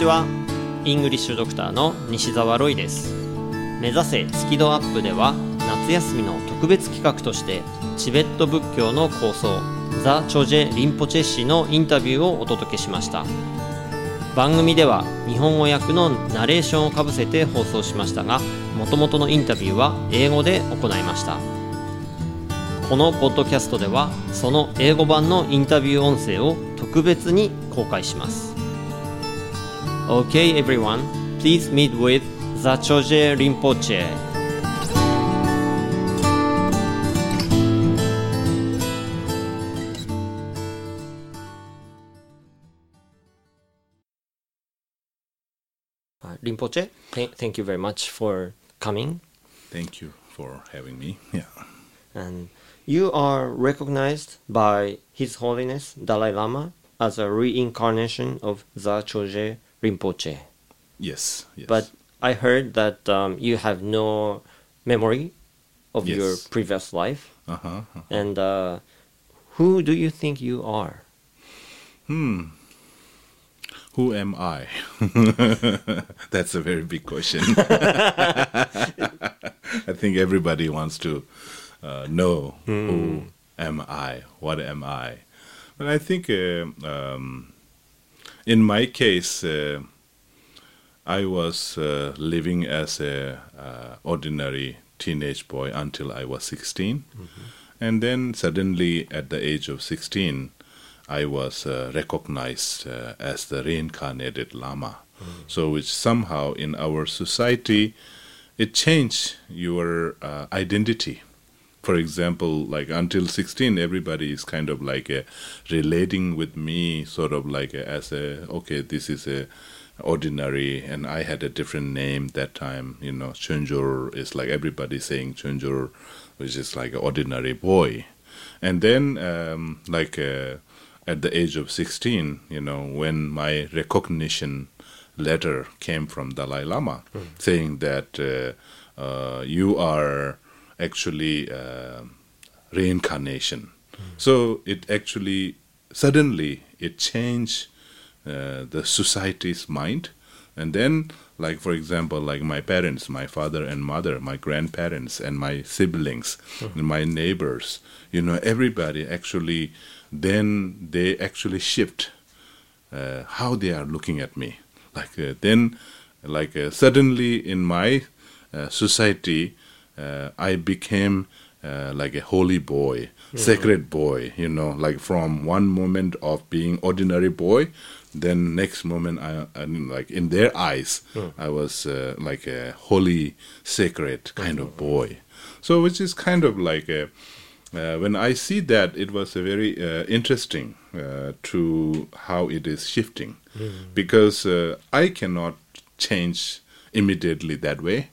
ちは。イングリッシュドクターの西澤ロイです。目指せスキドアップでは夏休みの特別企画としてチベット仏教の構想ザ・チョジェ・リンポチェ氏のインタビューをお届けしました。番組では日本語訳のナレーションをかぶせて放送しましたがもともとのインタビューは英語で行いました。このポッドキャストではその英語版のインタビュー音声を特別に公開します。OK everyone, please meet with the Choje Rinpoche uh, Rinpoche, th- thank you very much for coming. Thank you for having me. Yeah. And you are recognized by His Holiness Dalai Lama as a reincarnation of the Choje Rinpoche. Yes. Yes. But I heard that um, you have no memory of your previous life. uh-huh. And uh, who do you think you are? Hmm. Who am I? That's a very big question. I think everybody wants to uh, know who am I? What am I? But I think uh, um, in my case, uh, I was uh, living as a uh, ordinary teenage boy until I was 16, and then suddenly at the age of 16, I was uh, recognized uh, as the reincarnated Lama. So, which somehow in our society, it changed your uh, identity. For example, like until 16, everybody is kind of like uh, relating with me, sort of like a, as a okay, this is a ordinary, and I had a different name that time. You know, Chunjur is like everybody saying Chunjur, which is like an ordinary boy. And then, um, like uh, at the age of 16, you know, when my recognition letter came from Dalai Lama saying that uh, uh, you are actually uh, reincarnation. So it actually suddenly it changed uh, the society's mind, and then like for example like my parents my father and mother my grandparents and my siblings and my neighbors you know everybody actually then they actually shift uh, how they are looking at me. Like uh, then like uh, suddenly in my uh, society i became uh, like a holy boy sacred boy you know like from one moment of being ordinary boy then next moment i, I like in their eyes i was uh, like a holy sacred kind of boy. So which is kind of like a uh, when I see that, it was a very uh, interesting uh, to how it is shifting, because uh, I cannot change immediately that way,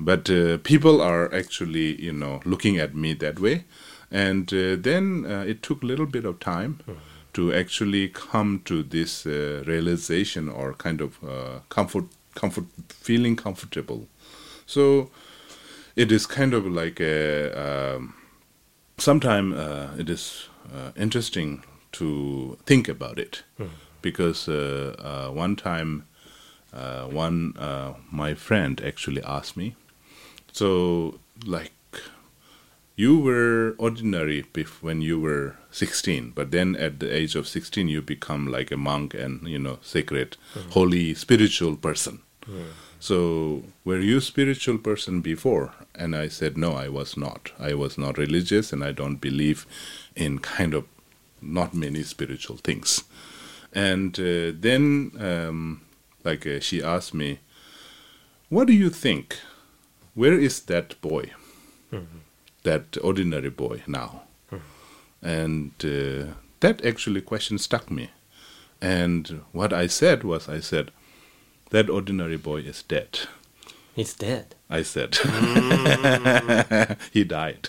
but uh, people are actually you know looking at me that way, and uh, then uh, it took a little bit of time to actually come to this uh, realization or kind of uh, comfort, comfort, feeling comfortable. So it is kind of like a. Um, Sometimes uh, it is uh, interesting to think about it because uh, uh, one time uh, one uh, my friend actually asked me so like you were ordinary when you were 16 but then at the age of 16 you become like a monk and you know sacred holy spiritual person. So were you spiritual person before? And i said no i was not. I was not religious and i don't believe in kind of not many spiritual things. And uh, then um, like uh, she asked me what do you think where is that boy that ordinary boy now and uh, that actually question stuck me and what i said was i said that ordinary boy is dead He's dead. I said. he died.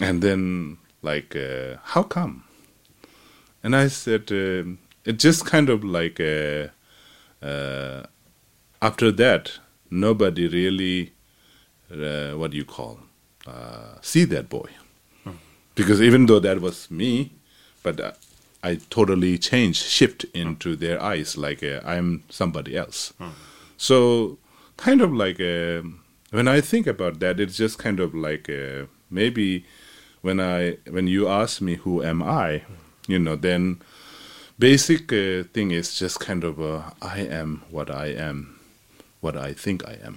And then, like, uh, how come? And I said, um it just kind of like, uh, uh, after that, nobody really, uh, what do you call, uh, see that boy. Because even though that was me, but uh, I totally changed, shift into their eyes, like uh, I'm somebody else. So, kind of like uh, when I think about that, it's just kind of like uh, maybe when I when you ask me who am I, you know, then basic uh, thing is just kind of uh, I am what I am, what I think I am,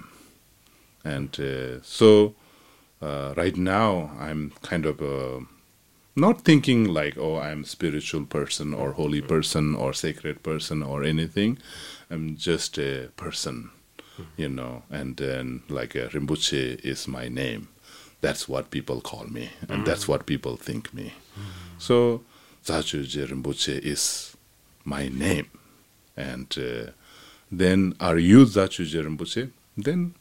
and uh, so uh, right now I'm kind of uh, not thinking like oh I'm spiritual person or holy person or sacred person or anything. I'm just a person, you know, and then like uh, Rinpoche is my name. That's what people call me, and that's what people think me. So Za Choje Rinpoche is my name. And uh, then are you Za Choje Rinpoche? Then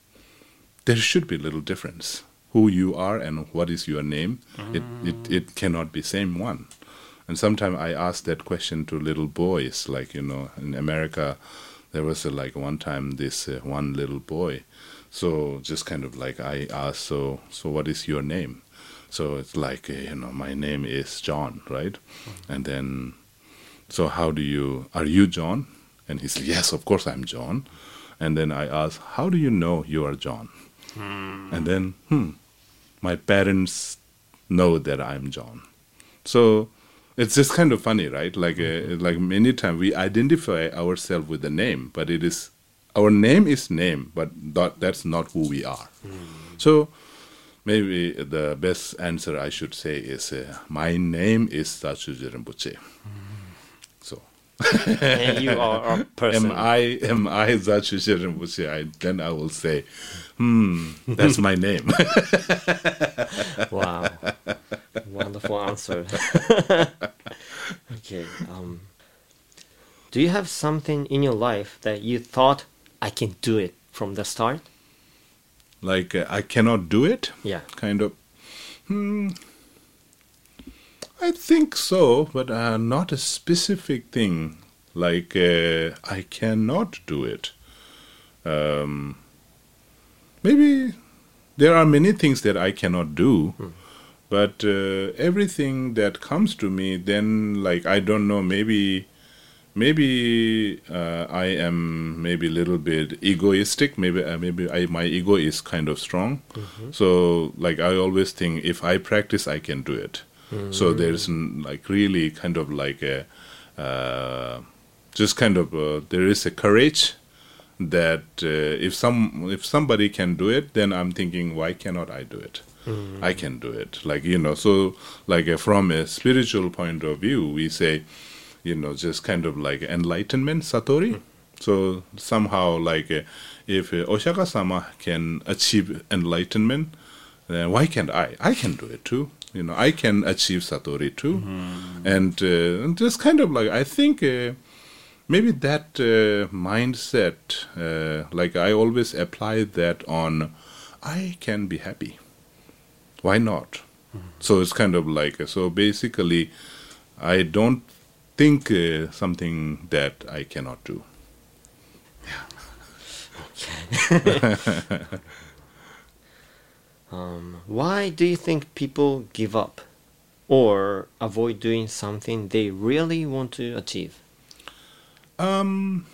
there should be little difference. Who you are and what is your name, it, it, it cannot be same one. And sometimes I ask that question to little boys, like, you know, in America, there was a, like one time this uh, one little boy. So just kind of like I asked, so, so what is your name? So it's like, uh, you know, my name is John, right? And then, so how do you, are you John? And he said, yes, of course I'm John. And then I asked, how do you know you are John? And then, hmm, my parents know that I'm John. So it's just kind of funny, right? Like, uh, like many times we identify ourselves with the name, but it is, our name is name, but that, that's not who we are. So maybe the best answer I should say is, uh, my name is Za Choje Rinpoche. So and you are a person. am I am I Rinpoche? I, then I will say, hmm, that's my name. Wow. Wonderful answer. okay. Um, do you have something in your life that you thought I can do it from the start? like uh, I cannot do it. Yeah. Kind of. Hmm. I think so, but uh, not a specific thing. Like uh, I cannot do it. Um, maybe there are many things that I cannot do, but uh, everything that comes to me, then like I don't know, maybe maybe uh, I am maybe a little bit egoistic. Maybe uh, maybe I, my ego is kind of strong. So like I always think if I practice, I can do it. So there's like really kind of like a uh, just kind of uh, there is a courage that uh, if some if somebody can do it, then I'm thinking why cannot I do it? I can do it. Like you know, so like uh, from a spiritual point of view, we say you know, just kind of like enlightenment, satori. So somehow, like, uh, if uh, Oshaka sama can achieve enlightenment, then why can't I? I can do it too. You know, I can achieve satori too. And uh, just kind of like, I think uh, maybe that uh, mindset, uh, like, I always apply that on I can be happy. Why not? So it's kind of like, so basically, I don't think uh, something that I cannot do. Um, why do you think people give up or avoid doing something they really want to achieve? Um,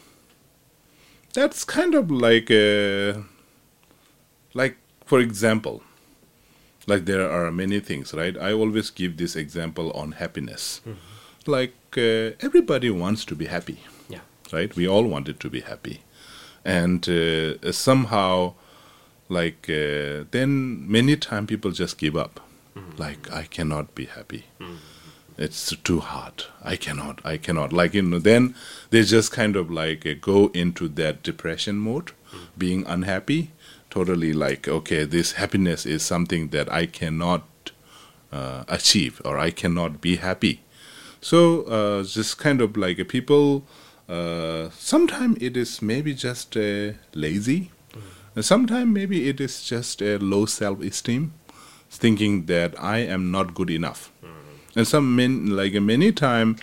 that's kind of like, uh, like for example, like there are many things, right? I always give this example on happiness. Like uh, everybody wants to be happy, Yeah. right? We all wanted to be happy, and uh, somehow, like uh, then many time people just give up. Like I cannot be happy. It's too hard. I cannot. I cannot. Like you know, then they just kind of like uh, go into that depression mode, being unhappy. Totally like okay, this happiness is something that I cannot uh, achieve or I cannot be happy. So uh, just kind of like uh, people. Uh, sometimes it is maybe just uh, lazy. Sometimes maybe it is just a low self-esteem, thinking that I am not good enough. And some men, like many time,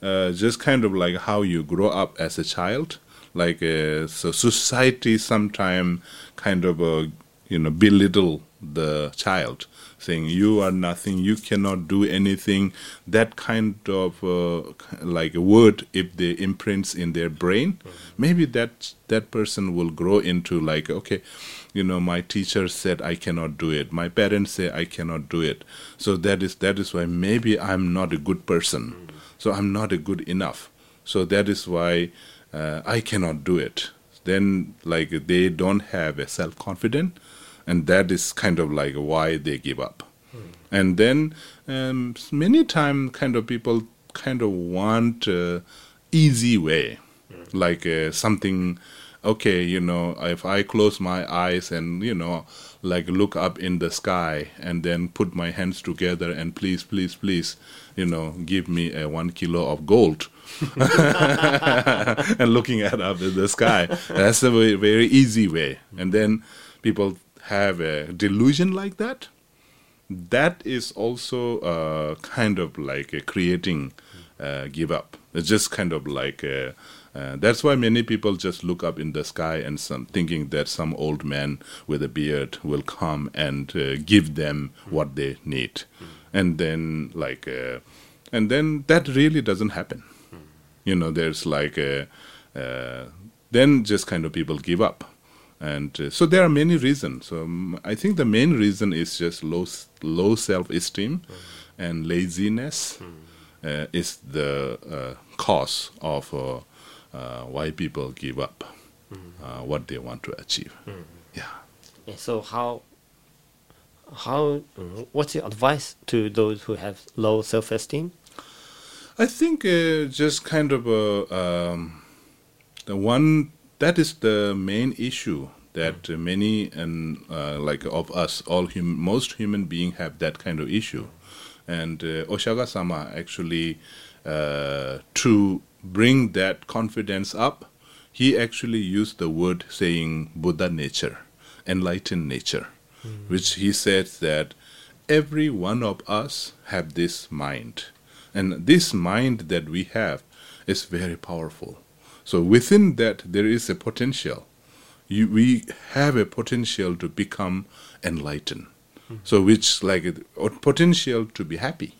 uh, just kind of like how you grow up as a child. Like uh, so, society sometime kind of uh, you know belittle the child, saying, You are nothing, you cannot do anything. That kind of uh, like a word, if they imprints in their brain, maybe that, that person will grow into like, okay, you know my teacher said i cannot do it. My parents say i cannot do it. So that is that is why maybe i'm not a good person. So i'm not a good enough. So that is why uh, i cannot do it. Then like they don't have a self confidence and that is kind of like why they give up and then um, many times kind of people kind of want uh, easy way like uh, something okay, you know, if I close my eyes and, you know, like look up in the sky and then put my hands together and please, please, please, you know, give me a one kilo of gold. and looking at up in the sky. That's a very, very easy way. And then people have a delusion like that. That is also uh, kind of like a creating uh, give up. It's just kind of like a, uh, that's why many people just look up in the sky and some, thinking that some old man with a beard will come and uh, give them what they need, and then like, uh, and then that really doesn't happen. You know, there's like a, uh, then just kind of people give up, and uh, so there are many reasons. So um, I think the main reason is just low low self esteem, and laziness is the cause of uh, why people give up uh, what they want to achieve. Yeah. Yeah, So how how mm, what's your advice to those who have low self-esteem? I think uh, just kind of a, um, the one that is the main issue that many and uh, like of us, all hum- most human beings have that kind of issue, and uh, Oshaka Sama actually uh, to bring that confidence up, he actually used the word saying Buddha nature, enlightened nature, mm. which he says that every one of us have this mind. And this mind that we have is very powerful. So within that there is a potential. You, we have a potential to become enlightened. Mm. So which like a potential to be happy.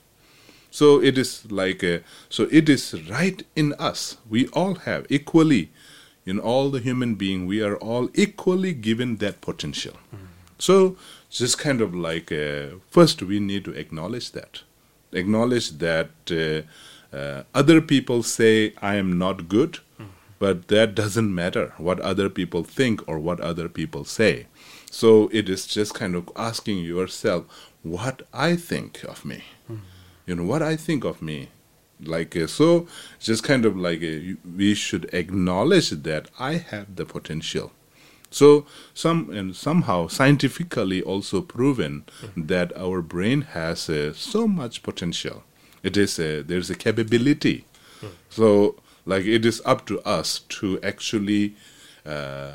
So it is like a, so it is right in us. We all have equally in all the human being. We are all equally given that potential. Mm. So just kind of like a, first we need to acknowledge that, acknowledge that uh, uh, other people say I am not good. But that doesn't matter what other people think or what other people say. So it is just kind of asking yourself what I think of me. Mm you know what I think of me. Like uh, so, just kind of like uh, we should acknowledge that I have the potential. So some and somehow scientifically also proven mm-hmm. that our brain has uh, so much potential. It is a, there's a capability. Mm-hmm. So like it is up to us to actually uh,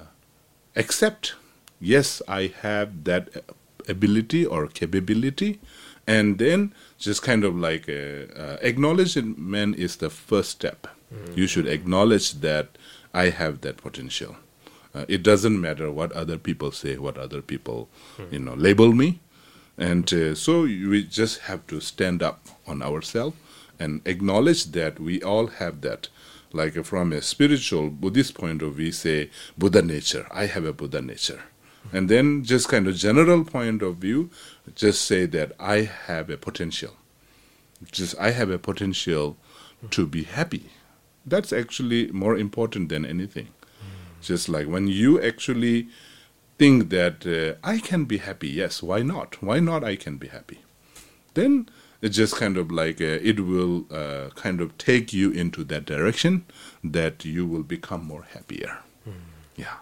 accept. Yes, I have that ability or capability, and then just kind of like a, uh, acknowledgement is the first step. Mm. You should acknowledge that I have that potential. Uh, it doesn't matter what other people say, what other people, mm. you know, label me, and uh, so we just have to stand up on ourselves and acknowledge that we all have that. Like from a spiritual Buddhist point of view, say Buddha nature. I have a Buddha nature. And then just kind of general point of view just say that i have a potential. Just i have a potential to be happy. That's actually more important than anything. Mm. just like when you actually think that uh, i can be happy yes why not? Why not i can be happy? Then it's just kind of like uh, it will uh, kind of take you into that direction that you will become more happier mm. yeah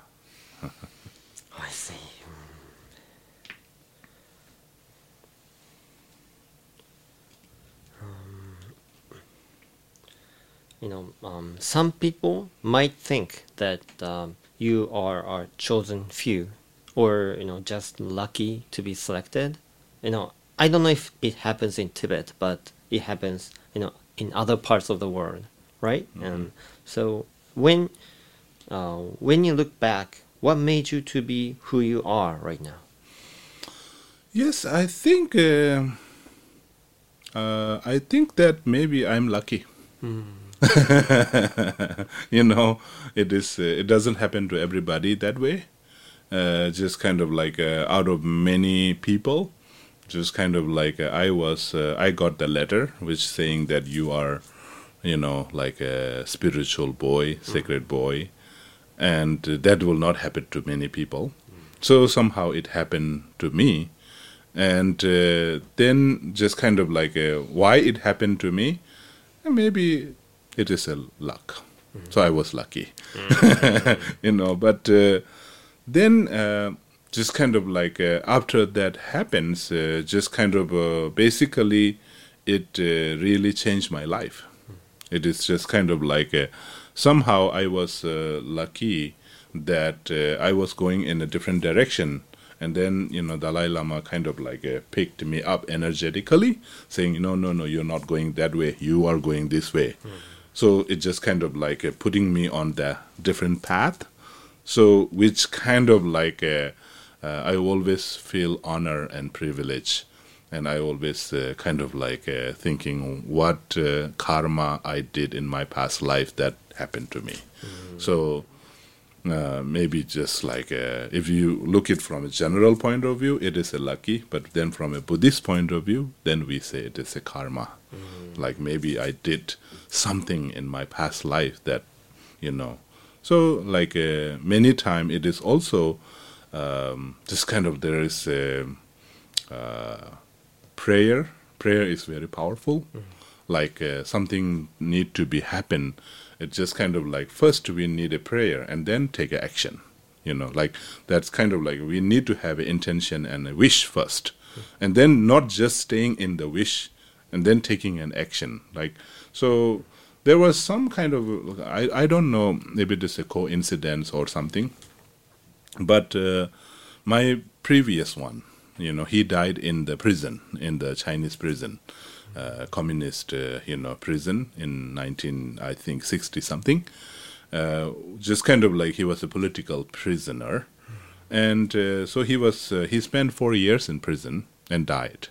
I see. Um, you know, um, some people might think that um, you are a chosen few, or you know, just lucky to be selected. You know, I don't know if it happens in Tibet, but it happens, you know, in other parts of the world, right? Mm-hmm. And so when uh, when you look back what made you to be who you are right now? Yes, I think. Uh, uh, I think that maybe I'm lucky. you know, it is. Uh, it doesn't happen to everybody that way. Uh, just kind of like uh, out of many people, just kind of like uh, I was. Uh, I got the letter which saying that you are, you know, like a spiritual boy, sacred boy, and that will not happen to many people. So somehow it happened to me, and uh, then just kind of like uh, why it happened to me, maybe it is a luck. So I was lucky, you know. But uh, then uh, just kind of like uh, after that happens, uh, just kind of uh, basically it uh, really changed my life. It is just kind of like uh, somehow I was uh, lucky that I was going in a different direction. And then, you know, Dalai Lama kind of like picked me up energetically, saying, no, no, no, you're not going that way. You are going this way. So it just kind of like putting me on the different path. So, which kind of like uh, I always feel honor and privilege, and I always uh, kind of like uh, thinking what uh, karma I did in my past life that happened to me. So uh, maybe just like uh, if you look it from a general point of view, it is a lucky, but then from a Buddhist point of view, then we say it is a karma. Like maybe I did something in my past life that, you know. So like uh, many time it is also um, just kind of there is a, uh, prayer. Prayer is very powerful. Like uh, something need to be happen. It's just kind of like first we need a prayer and then take action. You know, like that's kind of like we need to have an intention and a wish first, and then not just staying in the wish and then taking an action. Like so, there was some kind of I I don't know maybe it is a coincidence or something, but uh, my previous one, you know, he died in the prison in the Chinese prison, uh, communist, uh, you know, prison in nineteen I think sixty something. Uh, just kind of like he was a political prisoner, and uh, so he was uh, he spent four years in prison and died.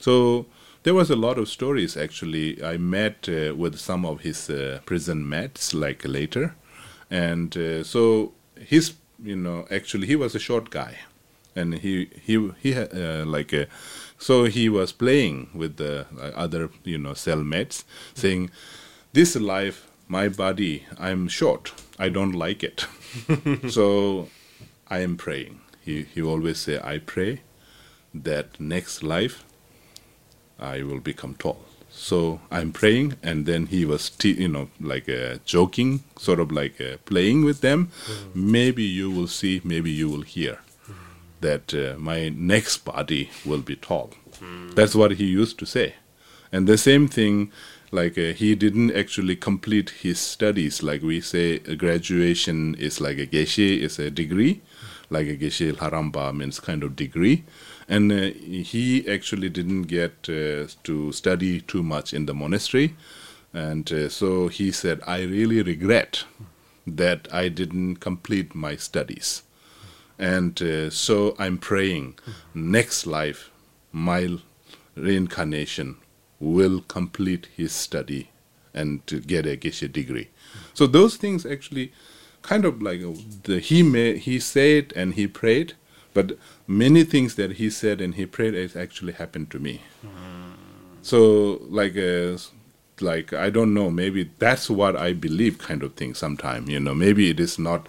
So there was a lot of stories actually. I met with some of his prison mates like later, and so his you know actually he was a short guy, and he he he had uh, like a, so he was playing with the uh, other you know cellmates, saying, "This life, my body, I'm short. I don't like it, so I am praying." He he always say, "I pray that next life." I will become tall. So I'm praying, and then he was, te- you know, like uh, joking, sort of like uh, playing with them. Maybe you will see, maybe you will hear that uh, my next body will be tall. That's what he used to say. And the same thing, like uh, he didn't actually complete his studies. Like we say, a graduation is like a geshe is a degree, like a geshe lharampa means kind of degree and uh, he actually didn't get uh, to study too much in the monastery. And uh, so he said i really regret that i didn't complete my studies. And uh, so i'm praying next life my reincarnation will complete his study and to get a geshe degree. So those things actually kind of like the, he may, he said and he prayed but many things that he said and he prayed has actually happened to me. So like uh, like I don't know, maybe that's what I believe kind of thing sometime, you know. Maybe it is not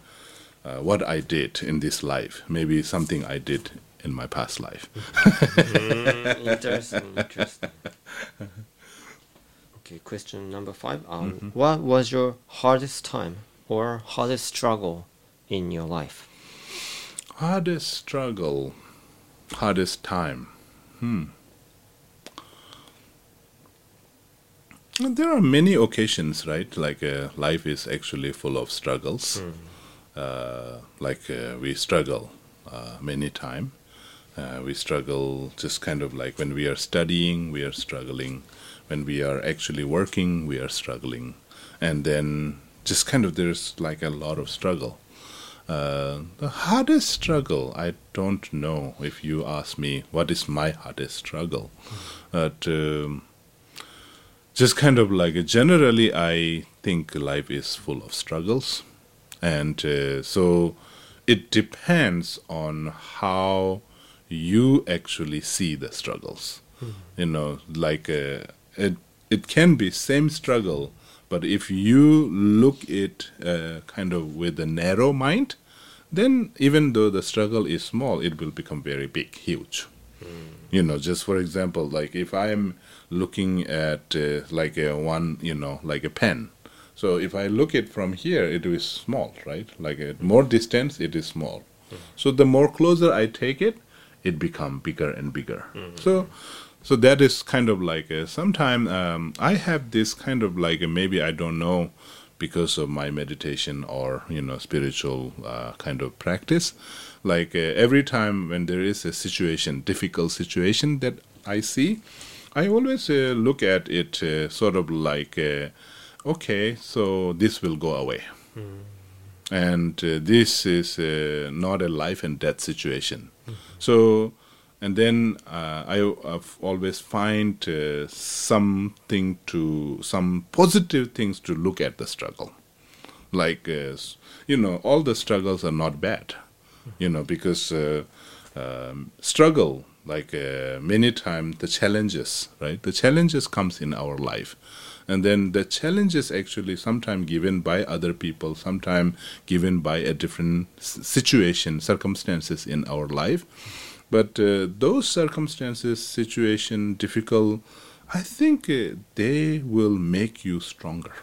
uh, what I did in this life. Maybe something I did in my past life. Mm, interesting, interesting. Okay, question number five. Um, What was your hardest time or hardest struggle in your life? Hardest struggle, hardest time. Hmm. There are many occasions, right? Like uh, life is actually full of struggles. Uh, like uh, we struggle uh, many time. Uh, we struggle just kind of like when we are studying, we are struggling. When we are actually working, we are struggling. And then just kind of there's like a lot of struggle. Uh, the hardest struggle, I don't know if you ask me what is my hardest struggle. But um, just kind of like generally, I think life is full of struggles. And uh, so it depends on how you actually see the struggles. You know, like uh, it, it can be same struggle, but if you look it uh, kind of with a narrow mind, then even though the struggle is small, it will become very big, huge. You know, just for example, like if I am looking at uh, like a one, you know, like a pen. So if I look it from here, it is small, right? Like at more distance, it is small. So the more closer I take it, it become bigger and bigger. So, so that is kind of like a, sometime um, I have this kind of like a, maybe I don't know because of my meditation or you know spiritual uh, kind of practice. Like uh, every time when there is a situation, difficult situation that I see, I always uh, look at it uh, sort of like, uh, okay, so this will go away. And uh, this is uh, not a life and death situation. So, and then uh, I I've always find uh, something to, some positive things to look at the struggle. Like, uh, you know, all the struggles are not bad, you know, because uh, um, struggle, like uh, many times the challenges, right? The challenges comes in our life. And then the challenges actually sometimes given by other people, sometimes given by a different situation, circumstances in our life. But uh, those circumstances, situation, difficult, I think uh, they will make you stronger.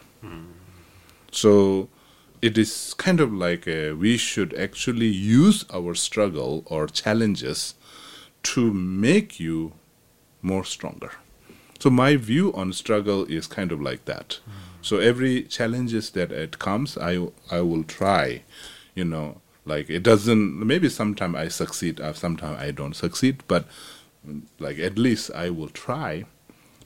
So it is kind of like uh, we should actually use our struggle or challenges to make you more stronger. So my view on struggle is kind of like that. So every challenges that it comes, I I will try, you know, like it doesn't. Maybe sometimes I succeed, uh, sometime I don't succeed, but like at least I will try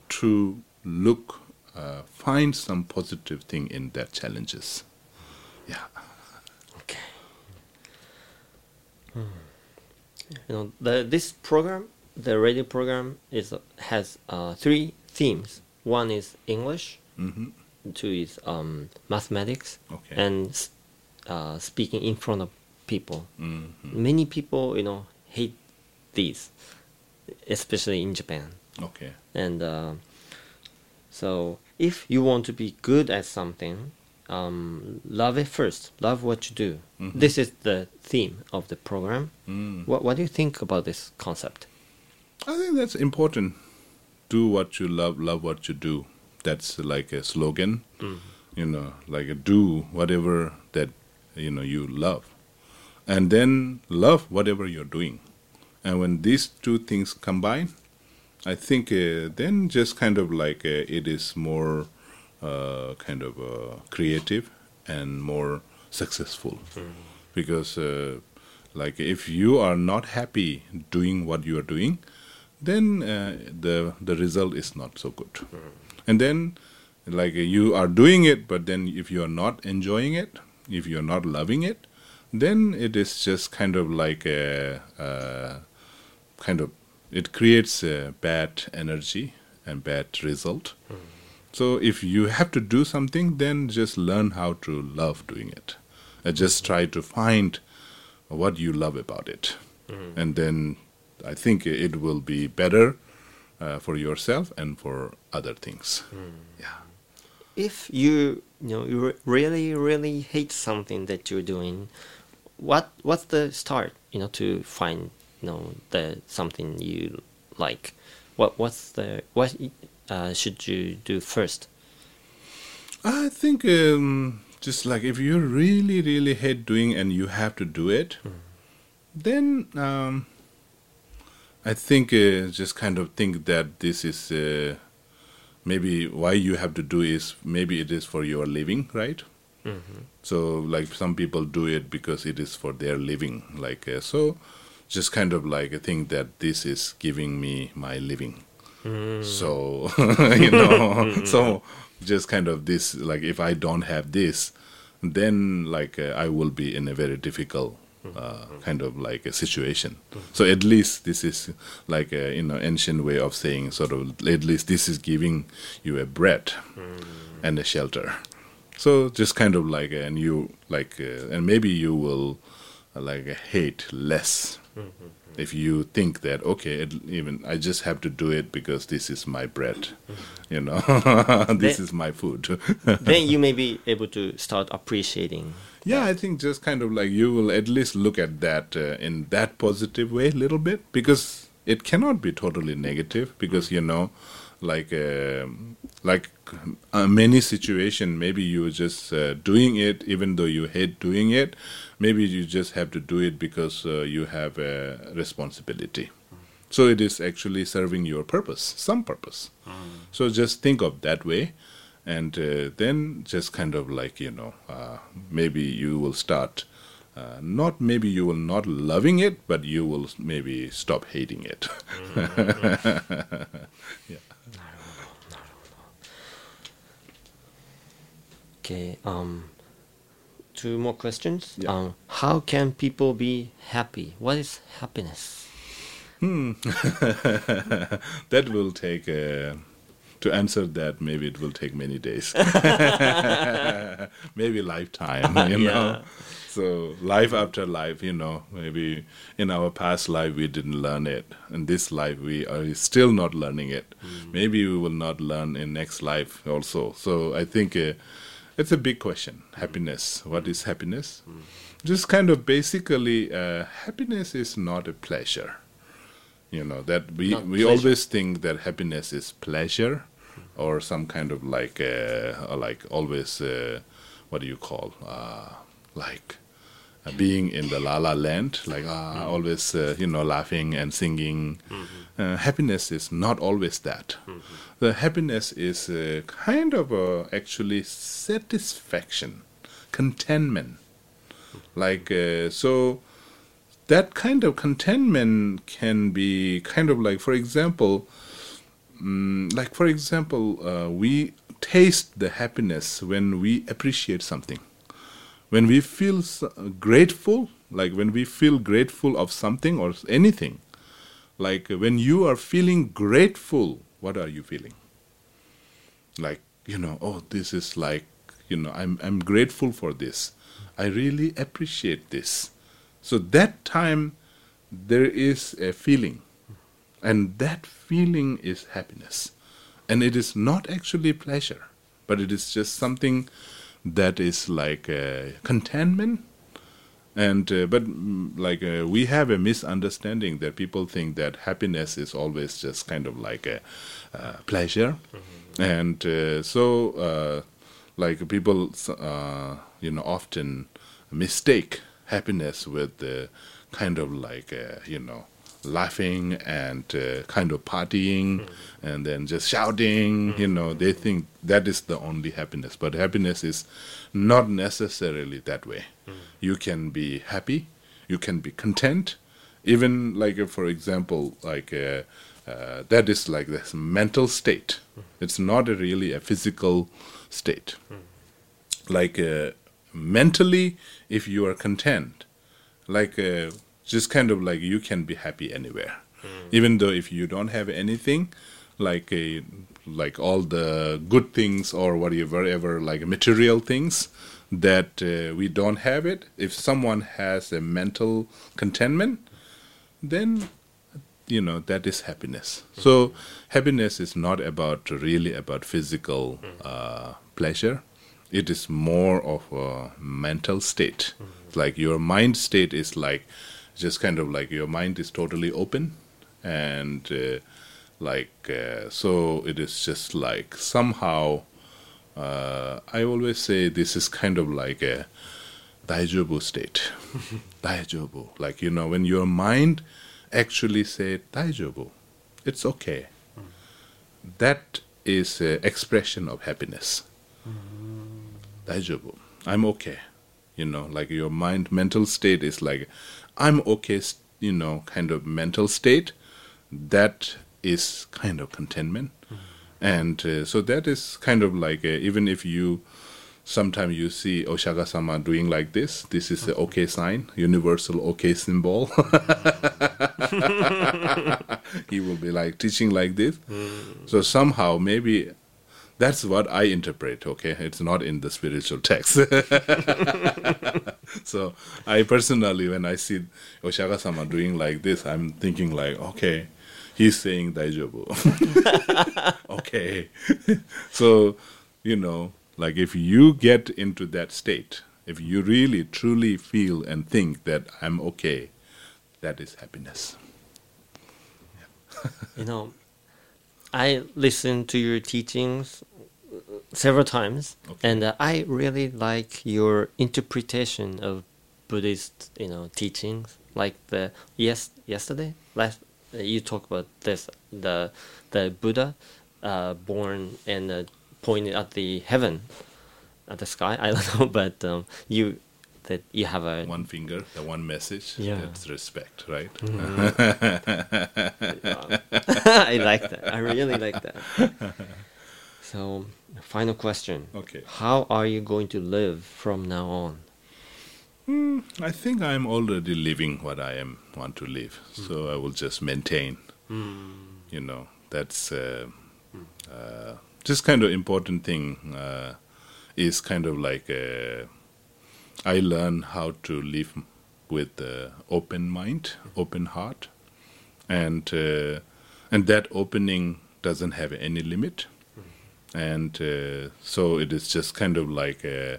to look, uh, find some positive thing in their challenges. Yeah. Okay. You know, the this program, the radio program, is has uh, three themes. One is English. Mm -hmm. Two is um, mathematics. Okay. And uh, speaking in front of people. hmm Many people, you know, hate these, especially in Japan. Okay. And uh, so, if you want to be good at something, um, love it first. Love what you do. Mhm. This is the theme of the program. Mm. What What do you think about this concept? I think that's important. Do what you love, love what you do. That's like a slogan. You know, like a do whatever that you know you love, and then love whatever you're doing. And when these two things combine, I think uh, then just kind of like uh, it is more uh, kind of uh, creative and more successful. Because uh, like if you are not happy doing what you are doing then uh, the the result is not so good. And then like you are doing it but then if you are not enjoying it if you are not loving it then it is just kind of like a, uh kind of it creates a bad energy and bad result. So if you have to do something then just learn how to love doing it. And just try to find what you love about it. And then i think it will be better uh, for yourself and for other things. Yeah. If you you know you re- really really hate something that you're doing, what what's the start? You know to find you know the something you like. What what's the what uh, should you do first? I think um, just like if you really, really hate doing and you have to do it, then um, I think uh, just kind of think that this is uh, maybe why you have to do is maybe it is for your living, right? So like some people do it because it is for their living, like uh, so. Just kind of like I think that this is giving me my living. So you know, so just kind of this like if I don't have this, then like uh, I will be in a very difficult uh, kind of like a situation. So at least this is like a you know ancient way of saying sort of at least this is giving you a bread and a shelter. So just kind of like and you like uh, and maybe you will uh, like hate less if you think that okay it, even I just have to do it because this is my bread, you know, this Then- is my food. then you may be able to start appreciating. Yeah, I think just kind of like you will at least look at that uh, in that positive way a little bit because it cannot be totally negative because you know, like um like uh, many situation maybe you're just uh, doing it even though you hate doing it, maybe you just have to do it because uh, you have a responsibility. So it is actually serving your purpose, some purpose. So just think of that way, and uh, then just kind of like you know, uh, maybe you will start. Uh, not maybe you will not loving it, but you will maybe stop hating it. Okay. Um, two more questions. Yeah. Um, how can people be happy? What is happiness? that will take uh, to answer that. Maybe it will take many days, maybe lifetime. You know. So life after life, you know, maybe in our past life we didn't learn it. In this life we are still not learning it. Maybe we will not learn in next life also. So I think uh, it's a big question. Happiness. What is happiness? Just kind of basically, uh, happiness is not a pleasure. You know that we Not we pleasure. always think that happiness is pleasure, or some kind of like uh, like always uh, what do you call uh, like being in the la la land, like uh, always uh, you know laughing and singing. Uh, happiness is not always that. The happiness is kind of uh, actually satisfaction, contentment. Like uh, so, that kind of contentment can be kind of like, for example, mm, like for example, uh, we taste the happiness when we appreciate something when we feel grateful, like when we feel grateful of something or anything, like when you are feeling grateful, what are you feeling? Like, you know, oh, this is like, you know, I'm, I'm grateful for this. I really appreciate this. So that time, there is a feeling, and that feeling is happiness. And it is not actually pleasure, but it is just something that is like uh, contentment. And uh, but mm, like uh, we have a misunderstanding that people think that happiness is always just kind of like a uh, pleasure. And uh, so uh, like people uh, you know often mistake happiness with the kind of like uh, you know laughing and uh, kind of partying and then just shouting you know they think that is the only happiness. But happiness is not necessarily that way. You can be happy you can be content. Even like uh, for example like uh, uh, that is like this mental state. It's not a really a physical state. Like uh, mentally if you are content like just kind of like you can be happy anywhere. Even though if you don't have anything like a like all the good things or whatever ever like material things that uh, we don't have it if someone has a mental contentment then you know that is happiness. So happiness is not about really about physical uh, pleasure. It is more of a mental state. Like your mind state is like just kind of like your mind is totally open and uh, like uh, so it is just like somehow uh, i always say this is kind of like a daijobu state. Daijobu like you know when your mind actually say daijobu it's okay. That is a expression of happiness. Daijobu i'm okay. You know like your mind mental state is like i'm okay you know kind of mental state that is kind of contentment and uh, so that is kind of like uh even if you sometimes you see Oshaka sama doing like this. This is the okay sign, universal okay symbol. he will be like teaching like this. So somehow maybe that's what I interpret, okay? It's not in the spiritual text. so I personally, when I see Oshaka sama doing like this, I'm thinking like, okay, he's saying daijoubu. okay. so, you know, like if you get into that state, if you really truly feel and think that I'm okay, that is happiness. you know, I listen to your teachings several times, Okay. and uh, I really like your interpretation of Buddhist, you know, teachings. Like the yes, yesterday, last uh, you talked about this the the Buddha uh, born and uh, pointed at the heaven, at the sky. I don't know, but um, you that you have a One finger, the one message, Yeah. that's respect, right? I like that. I really like that. So, final question. Okay. How are you going to live from now on? I think I'm already living what I am want to live, so I will just maintain. You know, that's uh, uh, just kind of important thing. Uh, is kind of like uh, I learn how to live with uh, open mind, open heart, and uh, and that opening doesn't have any limit, and uh, so it is just kind of like. Uh,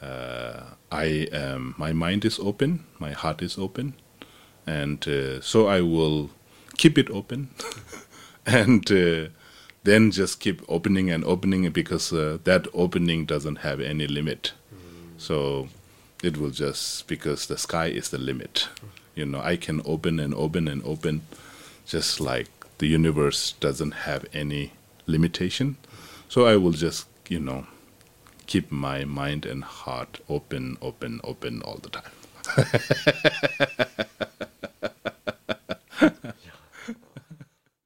uh, I am my mind is open, my heart is open, and uh, so I will keep it open, and uh, then just keep opening and opening because uh, that opening doesn't have any limit. So it will just because the sky is the limit. You know, I can open and open and open, just like the universe doesn't have any limitation. So I will just you know keep my mind and heart open, open, open all the time.